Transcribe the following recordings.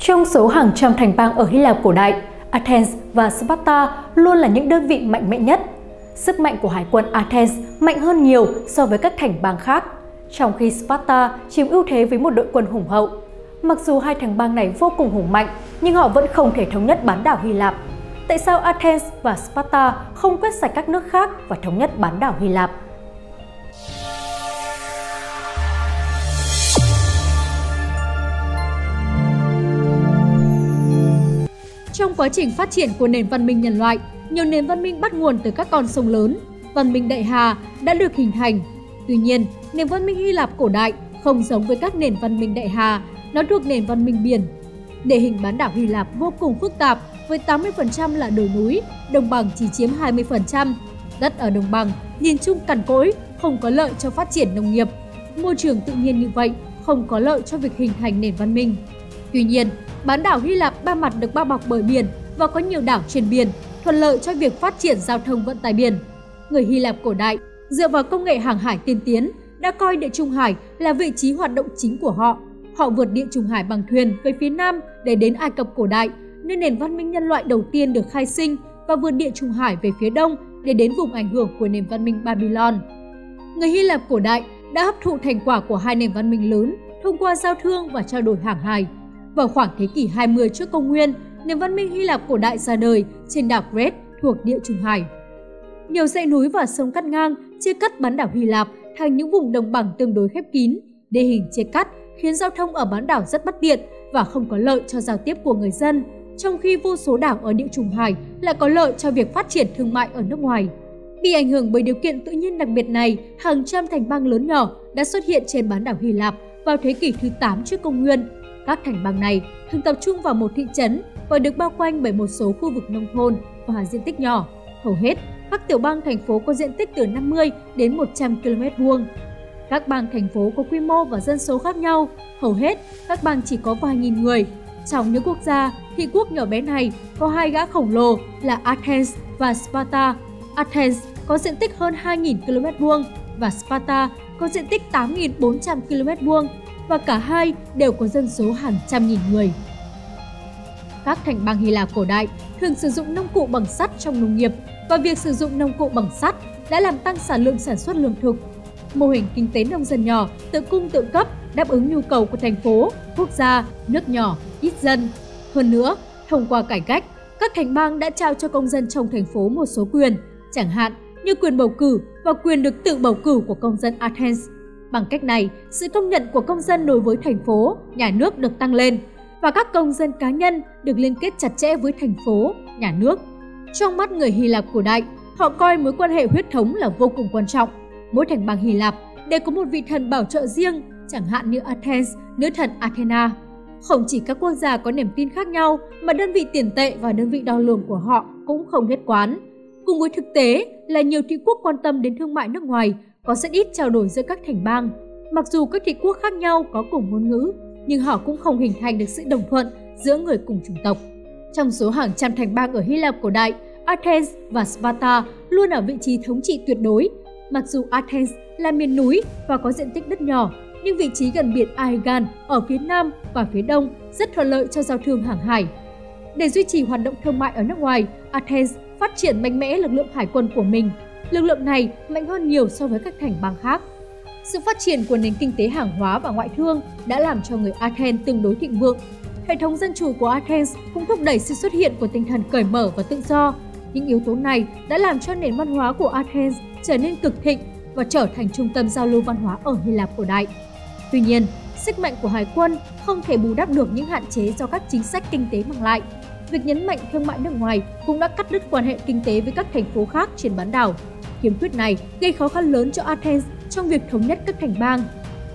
Trong số hàng trăm thành bang ở Hy Lạp cổ đại, Athens và Sparta luôn là những đơn vị mạnh mẽ nhất. Sức mạnh của hải quân Athens mạnh hơn nhiều so với các thành bang khác, trong khi Sparta chiếm ưu thế với một đội quân hùng hậu. Mặc dù hai thành bang này vô cùng hùng mạnh, nhưng họ vẫn không thể thống nhất bán đảo Hy Lạp. Tại sao Athens và Sparta không quét sạch các nước khác và thống nhất bán đảo Hy Lạp? Quá trình phát triển của nền văn minh nhân loại, nhiều nền văn minh bắt nguồn từ các con sông lớn. Văn minh Đại Hà đã được hình thành. Tuy nhiên, nền văn minh Hy Lạp cổ đại không giống với các nền văn minh Đại Hà, nó thuộc nền văn minh biển. Địa hình bán đảo Hy Lạp vô cùng phức tạp với 80% là đồi núi, đồng bằng chỉ chiếm 20%. Đất ở đồng bằng nhìn chung cằn cỗi, không có lợi cho phát triển nông nghiệp. Môi trường tự nhiên như vậy không có lợi cho việc hình thành nền văn minh. Tuy nhiên, bán đảo Hy Lạp ba mặt được bao bọc bởi biển và có nhiều đảo trên biển, thuận lợi cho việc phát triển giao thông vận tải biển. Người Hy Lạp cổ đại dựa vào công nghệ hàng hải tiên tiến đã coi địa Trung Hải là vị trí hoạt động chính của họ. Họ vượt địa Trung Hải bằng thuyền về phía nam để đến Ai Cập cổ đại, nơi nền văn minh nhân loại đầu tiên được khai sinh và vượt địa Trung Hải về phía đông để đến vùng ảnh hưởng của nền văn minh Babylon. Người Hy Lạp cổ đại đã hấp thụ thành quả của hai nền văn minh lớn thông qua giao thương và trao đổi hàng hải. Vào khoảng thế kỷ 20 trước công nguyên, nền văn minh Hy Lạp cổ đại ra đời trên đảo Crete thuộc địa Trung Hải. Nhiều dãy núi và sông cắt ngang chia cắt bán đảo Hy Lạp thành những vùng đồng bằng tương đối khép kín. Địa hình chia cắt khiến giao thông ở bán đảo rất bất tiện và không có lợi cho giao tiếp của người dân, trong khi vô số đảo ở địa Trung Hải lại có lợi cho việc phát triển thương mại ở nước ngoài. Bị ảnh hưởng bởi điều kiện tự nhiên đặc biệt này, hàng trăm thành bang lớn nhỏ đã xuất hiện trên bán đảo Hy Lạp vào thế kỷ thứ 8 trước công nguyên. Các thành bang này thường tập trung vào một thị trấn và được bao quanh bởi một số khu vực nông thôn và diện tích nhỏ. Hầu hết, các tiểu bang thành phố có diện tích từ 50 đến 100 km vuông. Các bang thành phố có quy mô và dân số khác nhau, hầu hết các bang chỉ có vài nghìn người. Trong những quốc gia, thị quốc nhỏ bé này có hai gã khổng lồ là Athens và Sparta. Athens có diện tích hơn 2.000 km vuông và Sparta có diện tích 8.400 km vuông và cả hai đều có dân số hàng trăm nghìn người. Các thành bang Hy Lạp cổ đại thường sử dụng nông cụ bằng sắt trong nông nghiệp và việc sử dụng nông cụ bằng sắt đã làm tăng sản lượng sản xuất lương thực. Mô hình kinh tế nông dân nhỏ, tự cung tự cấp đáp ứng nhu cầu của thành phố, quốc gia, nước nhỏ, ít dân. Hơn nữa, thông qua cải cách, các thành bang đã trao cho công dân trong thành phố một số quyền, chẳng hạn như quyền bầu cử và quyền được tự bầu cử của công dân Athens. Bằng cách này, sự công nhận của công dân đối với thành phố, nhà nước được tăng lên và các công dân cá nhân được liên kết chặt chẽ với thành phố, nhà nước. Trong mắt người Hy Lạp cổ đại, họ coi mối quan hệ huyết thống là vô cùng quan trọng. Mỗi thành bang Hy Lạp đều có một vị thần bảo trợ riêng, chẳng hạn như Athens, nữ thần Athena. Không chỉ các quốc gia có niềm tin khác nhau mà đơn vị tiền tệ và đơn vị đo lường của họ cũng không nhất quán. Cùng với thực tế là nhiều thị quốc quan tâm đến thương mại nước ngoài có rất ít trao đổi giữa các thành bang. Mặc dù các thị quốc khác nhau có cùng ngôn ngữ, nhưng họ cũng không hình thành được sự đồng thuận giữa người cùng chủng tộc. Trong số hàng trăm thành bang ở Hy Lạp cổ đại, Athens và Sparta luôn ở vị trí thống trị tuyệt đối. Mặc dù Athens là miền núi và có diện tích đất nhỏ, nhưng vị trí gần biển Aegean ở phía nam và phía đông rất thuận lợi cho giao thương hàng hải. Để duy trì hoạt động thương mại ở nước ngoài, Athens phát triển mạnh mẽ lực lượng hải quân của mình. Lực lượng này mạnh hơn nhiều so với các thành bang khác. Sự phát triển của nền kinh tế hàng hóa và ngoại thương đã làm cho người Athens tương đối thịnh vượng. Hệ thống dân chủ của Athens cũng thúc đẩy sự xuất hiện của tinh thần cởi mở và tự do. Những yếu tố này đã làm cho nền văn hóa của Athens trở nên cực thịnh và trở thành trung tâm giao lưu văn hóa ở Hy Lạp cổ đại. Tuy nhiên, sức mạnh của hải quân không thể bù đắp được những hạn chế do các chính sách kinh tế mang lại. Việc nhấn mạnh thương mại nước ngoài cũng đã cắt đứt quan hệ kinh tế với các thành phố khác trên bán đảo. Khiếm khuyết này gây khó khăn lớn cho Athens trong việc thống nhất các thành bang.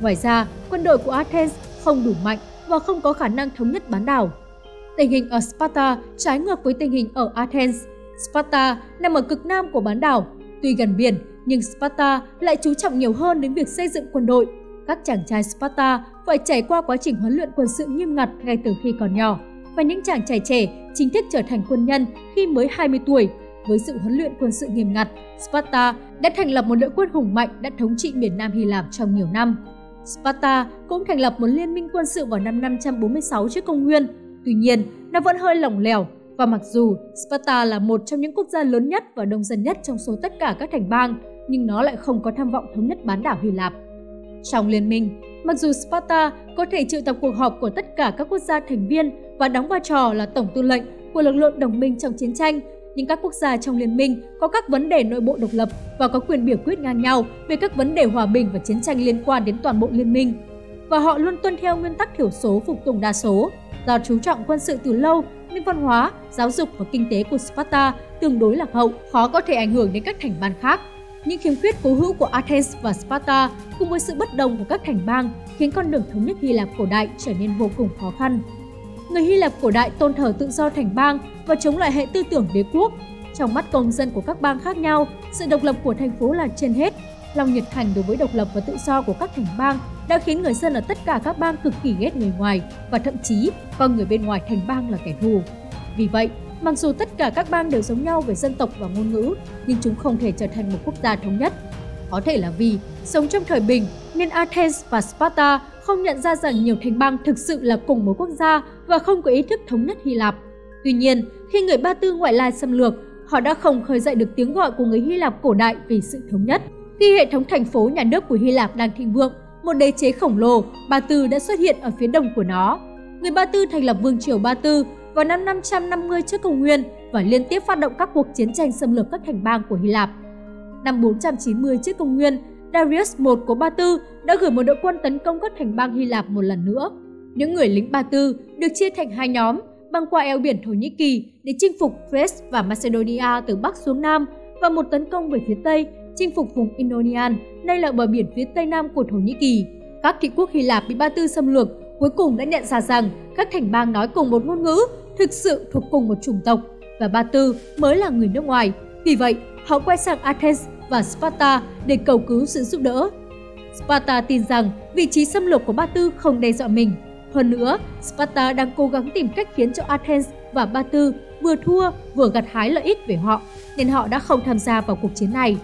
Ngoài ra, quân đội của Athens không đủ mạnh và không có khả năng thống nhất bán đảo. Tình hình ở Sparta trái ngược với tình hình ở Athens. Sparta nằm ở cực nam của bán đảo, tuy gần biển nhưng Sparta lại chú trọng nhiều hơn đến việc xây dựng quân đội. Các chàng trai Sparta phải trải qua quá trình huấn luyện quân sự nghiêm ngặt ngay từ khi còn nhỏ và những chàng trai trẻ chính thức trở thành quân nhân khi mới 20 tuổi. Với sự huấn luyện quân sự nghiêm ngặt, Sparta đã thành lập một đội quân hùng mạnh đã thống trị miền Nam Hy Lạp trong nhiều năm. Sparta cũng thành lập một liên minh quân sự vào năm 546 trước công nguyên. Tuy nhiên, nó vẫn hơi lỏng lẻo và mặc dù Sparta là một trong những quốc gia lớn nhất và đông dân nhất trong số tất cả các thành bang, nhưng nó lại không có tham vọng thống nhất bán đảo Hy Lạp. Trong liên minh, mặc dù Sparta có thể triệu tập cuộc họp của tất cả các quốc gia thành viên và đóng vai trò là tổng tư lệnh của lực lượng đồng minh trong chiến tranh, nhưng các quốc gia trong liên minh có các vấn đề nội bộ độc lập và có quyền biểu quyết ngang nhau về các vấn đề hòa bình và chiến tranh liên quan đến toàn bộ liên minh. Và họ luôn tuân theo nguyên tắc thiểu số phục tùng đa số, do chú trọng quân sự từ lâu nên văn hóa, giáo dục và kinh tế của Sparta tương đối lạc hậu, khó có thể ảnh hưởng đến các thành bang khác. Những khiếm khuyết cố hữu của Athens và Sparta cùng với sự bất đồng của các thành bang khiến con đường thống nhất Hy Lạp cổ đại trở nên vô cùng khó khăn. Người Hy Lạp cổ đại tôn thờ tự do thành bang và chống lại hệ tư tưởng đế quốc. Trong mắt công dân của các bang khác nhau, sự độc lập của thành phố là trên hết. Lòng nhiệt thành đối với độc lập và tự do của các thành bang đã khiến người dân ở tất cả các bang cực kỳ ghét người ngoài và thậm chí coi người bên ngoài thành bang là kẻ thù. Vì vậy, mặc dù tất cả các bang đều giống nhau về dân tộc và ngôn ngữ, nhưng chúng không thể trở thành một quốc gia thống nhất. Có thể là vì sống trong thời bình nên Athens và Sparta không nhận ra rằng nhiều thành bang thực sự là cùng một quốc gia và không có ý thức thống nhất Hy Lạp. Tuy nhiên, khi người Ba Tư ngoại lai xâm lược, họ đã không khơi dậy được tiếng gọi của người Hy Lạp cổ đại vì sự thống nhất. Khi hệ thống thành phố nhà nước của Hy Lạp đang thịnh vượng, một đế chế khổng lồ, Ba Tư đã xuất hiện ở phía đông của nó. Người Ba Tư thành lập vương triều Ba Tư vào năm 550 trước công nguyên và liên tiếp phát động các cuộc chiến tranh xâm lược các thành bang của Hy Lạp. Năm 490 trước công nguyên, Darius I của Ba Tư đã gửi một đội quân tấn công các thành bang Hy Lạp một lần nữa. Những người lính Ba Tư được chia thành hai nhóm, băng qua eo biển Thổ Nhĩ Kỳ để chinh phục Thrace và Macedonia từ Bắc xuống Nam và một tấn công về phía Tây, chinh phục vùng Indonian, nay là bờ biển phía Tây Nam của Thổ Nhĩ Kỳ. Các thị quốc Hy Lạp bị Ba Tư xâm lược cuối cùng đã nhận ra rằng các thành bang nói cùng một ngôn ngữ, thực sự thuộc cùng một chủng tộc và Ba Tư mới là người nước ngoài. Vì vậy, họ quay sang Athens và Sparta để cầu cứu sự giúp đỡ. Sparta tin rằng vị trí xâm lược của Ba Tư không đe dọa mình. Hơn nữa, Sparta đang cố gắng tìm cách khiến cho Athens và Ba Tư vừa thua vừa gặt hái lợi ích về họ, nên họ đã không tham gia vào cuộc chiến này.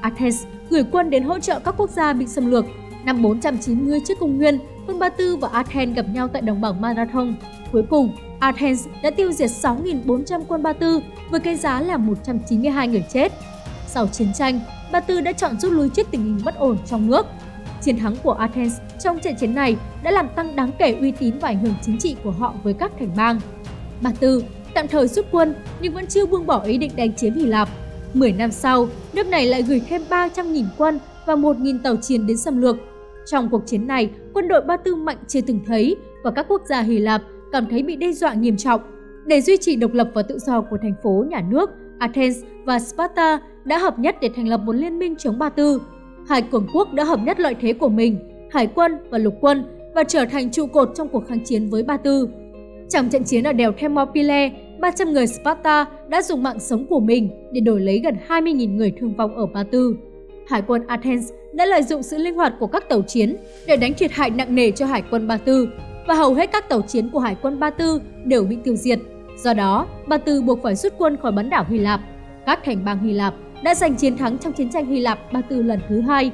Athens gửi quân đến hỗ trợ các quốc gia bị xâm lược. Năm 490 trước công nguyên, quân Ba Tư và Athens gặp nhau tại đồng bằng Marathon. Cuối cùng, Athens đã tiêu diệt 6.400 quân Ba Tư với cái giá là 192 người chết. Sau chiến tranh, Ba Tư đã chọn rút lui trước tình hình bất ổn trong nước. Chiến thắng của Athens trong trận chiến này đã làm tăng đáng kể uy tín và ảnh hưởng chính trị của họ với các thành bang. Ba Tư tạm thời rút quân nhưng vẫn chưa buông bỏ ý định đánh chiếm Hy Lạp. 10 năm sau, nước này lại gửi thêm 300.000 quân và 1.000 tàu chiến đến xâm lược. Trong cuộc chiến này, quân đội Ba Tư mạnh chưa từng thấy và các quốc gia Hy Lạp cảm thấy bị đe dọa nghiêm trọng. Để duy trì độc lập và tự do của thành phố, nhà nước, Athens và Sparta đã hợp nhất để thành lập một liên minh chống Ba Tư. Hai cường quốc đã hợp nhất lợi thế của mình, hải quân và lục quân và trở thành trụ cột trong cuộc kháng chiến với Ba Tư. Trong trận chiến ở đèo Thermopylae, 300 người Sparta đã dùng mạng sống của mình để đổi lấy gần 20.000 người thương vong ở Ba Tư. Hải quân Athens đã lợi dụng sự linh hoạt của các tàu chiến để đánh thiệt hại nặng nề cho hải quân Ba Tư và hầu hết các tàu chiến của hải quân Ba Tư đều bị tiêu diệt. Do đó, Ba Tư buộc phải rút quân khỏi bán đảo Hy Lạp. Các thành bang Hy Lạp đã giành chiến thắng trong chiến tranh Hy Lạp Ba Tư lần thứ hai.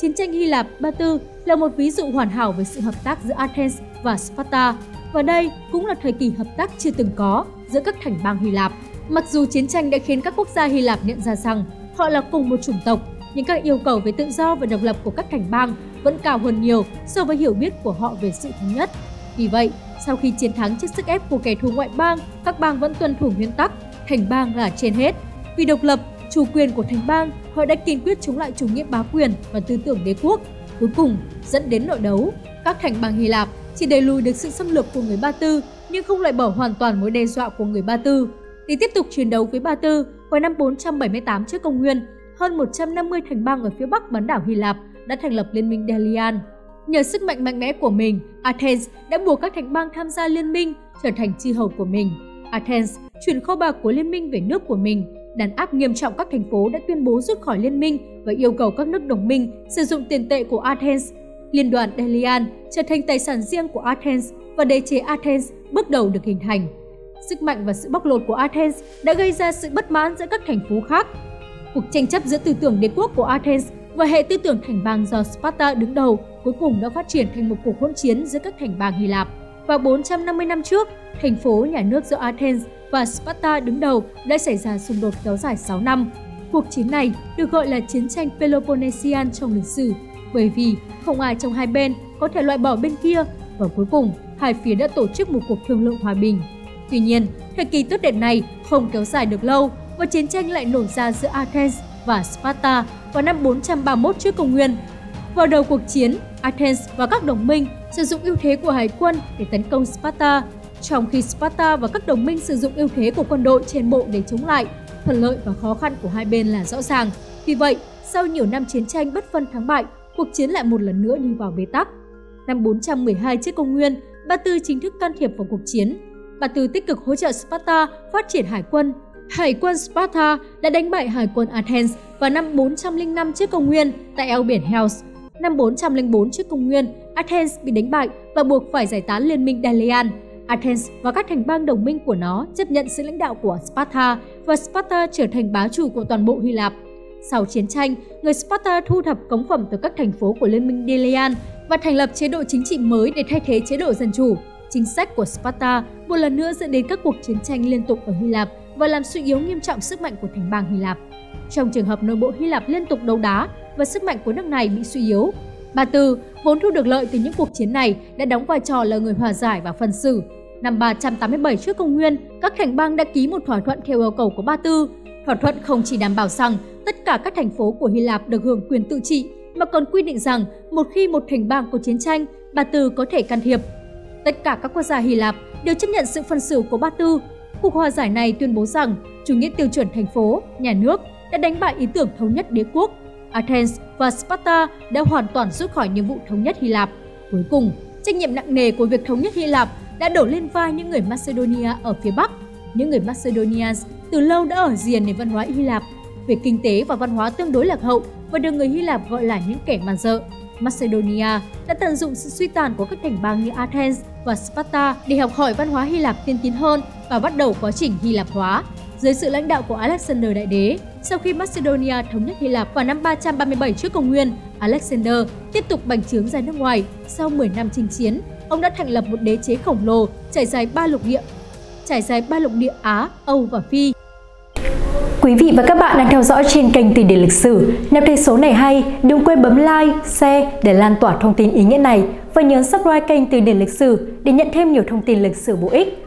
Chiến tranh Hy Lạp Ba Tư là một ví dụ hoàn hảo về sự hợp tác giữa Athens và Sparta và đây cũng là thời kỳ hợp tác chưa từng có giữa các thành bang Hy Lạp. Mặc dù chiến tranh đã khiến các quốc gia Hy Lạp nhận ra rằng họ là cùng một chủng tộc, nhưng các yêu cầu về tự do và độc lập của các thành bang vẫn cao hơn nhiều so với hiểu biết của họ về sự thống nhất. Vì vậy, sau khi chiến thắng trước sức ép của kẻ thù ngoại bang, các bang vẫn tuân thủ nguyên tắc thành bang là trên hết. Vì độc lập, chủ quyền của thành bang, họ đã kiên quyết chống lại chủ nghĩa bá quyền và tư tưởng đế quốc. Cuối cùng, dẫn đến nội đấu, các thành bang Hy Lạp chỉ đẩy lùi được sự xâm lược của người Ba Tư nhưng không loại bỏ hoàn toàn mối đe dọa của người Ba Tư. Để tiếp tục chiến đấu với Ba Tư, vào năm 478 trước công nguyên, hơn 150 thành bang ở phía bắc bán đảo Hy Lạp đã thành lập liên minh Delian. Nhờ sức mạnh mạnh mẽ của mình, Athens đã buộc các thành bang tham gia liên minh trở thành chi hầu của mình. Athens chuyển kho bạc của liên minh về nước của mình, đàn áp nghiêm trọng các thành phố đã tuyên bố rút khỏi liên minh và yêu cầu các nước đồng minh sử dụng tiền tệ của Athens. Liên đoàn Delian trở thành tài sản riêng của Athens và đế chế Athens bước đầu được hình thành. Sức mạnh và sự bóc lột của Athens đã gây ra sự bất mãn giữa các thành phố khác. Cuộc tranh chấp giữa tư tưởng đế quốc của Athens và hệ tư tưởng thành bang do Sparta đứng đầu cuối cùng đã phát triển thành một cuộc hỗn chiến giữa các thành bang Hy Lạp. Và 450 năm trước, thành phố nhà nước do Athens và Sparta đứng đầu đã xảy ra xung đột kéo dài 6 năm. Cuộc chiến này được gọi là chiến tranh Peloponnesian trong lịch sử bởi vì không ai trong hai bên có thể loại bỏ bên kia và cuối cùng hai phía đã tổ chức một cuộc thương lượng hòa bình. Tuy nhiên, thời kỳ tốt đẹp này không kéo dài được lâu và chiến tranh lại nổ ra giữa Athens và Sparta vào năm 431 trước công nguyên. Vào đầu cuộc chiến, Athens và các đồng minh sử dụng ưu thế của hải quân để tấn công Sparta, trong khi Sparta và các đồng minh sử dụng ưu thế của quân đội trên bộ để chống lại. Thuận lợi và khó khăn của hai bên là rõ ràng. Vì vậy, sau nhiều năm chiến tranh bất phân thắng bại, cuộc chiến lại một lần nữa đi vào bế tắc. Năm 412 trước công nguyên, Ba Tư chính thức can thiệp vào cuộc chiến. Ba Tư tích cực hỗ trợ Sparta phát triển hải quân. Hải quân Sparta đã đánh bại hải quân Athens vào năm 405 trước công nguyên tại eo biển Hellas. Năm 404 trước công nguyên, Athens bị đánh bại và buộc phải giải tán liên minh Delian. Athens và các thành bang đồng minh của nó chấp nhận sự lãnh đạo của Sparta và Sparta trở thành bá chủ của toàn bộ Hy Lạp. Sau chiến tranh, người Sparta thu thập cống phẩm từ các thành phố của Liên minh Delian và thành lập chế độ chính trị mới để thay thế chế độ dân chủ. Chính sách của Sparta một lần nữa dẫn đến các cuộc chiến tranh liên tục ở Hy Lạp và làm suy yếu nghiêm trọng sức mạnh của thành bang Hy Lạp. Trong trường hợp nội bộ Hy Lạp liên tục đấu đá và sức mạnh của nước này bị suy yếu, Ba Tư vốn thu được lợi từ những cuộc chiến này đã đóng vai trò là người hòa giải và phân xử. Năm 387 trước công nguyên, các thành bang đã ký một thỏa thuận theo yêu cầu của Ba Tư. Thỏa thuận không chỉ đảm bảo rằng tất cả các thành phố của Hy Lạp được hưởng quyền tự trị, mà còn quy định rằng một khi một thành bang có chiến tranh, Ba Tư có thể can thiệp. Tất cả các quốc gia Hy Lạp đều chấp nhận sự phân xử của Ba Tư. Cuộc hòa giải này tuyên bố rằng chủ nghĩa tiêu chuẩn thành phố, nhà nước đã đánh bại ý tưởng thống nhất đế quốc. Athens và Sparta đã hoàn toàn rút khỏi nhiệm vụ thống nhất Hy Lạp. Cuối cùng, trách nhiệm nặng nề của việc thống nhất Hy Lạp đã đổ lên vai những người Macedonia ở phía Bắc. Những người Macedonians từ lâu đã ở diền nền văn hóa Hy Lạp về kinh tế và văn hóa tương đối lạc hậu và được người Hy Lạp gọi là những kẻ man dợ. Macedonia đã tận dụng sự suy tàn của các thành bang như Athens và Sparta để học hỏi văn hóa Hy Lạp tiên tiến hơn và bắt đầu quá trình Hy Lạp hóa. Dưới sự lãnh đạo của Alexander Đại Đế, sau khi Macedonia thống nhất Hy Lạp vào năm 337 trước công nguyên, Alexander tiếp tục bành trướng ra nước ngoài. Sau 10 năm chinh chiến, ông đã thành lập một đế chế khổng lồ trải dài ba lục địa, trải dài ba lục địa Á, Âu và Phi Quý vị và các bạn đang theo dõi trên kênh Tỷ Điển Lịch Sử. Nếu thấy số này hay, đừng quên bấm like, share để lan tỏa thông tin ý nghĩa này và nhớ subscribe kênh Tỷ Điển Lịch Sử để nhận thêm nhiều thông tin lịch sử bổ ích.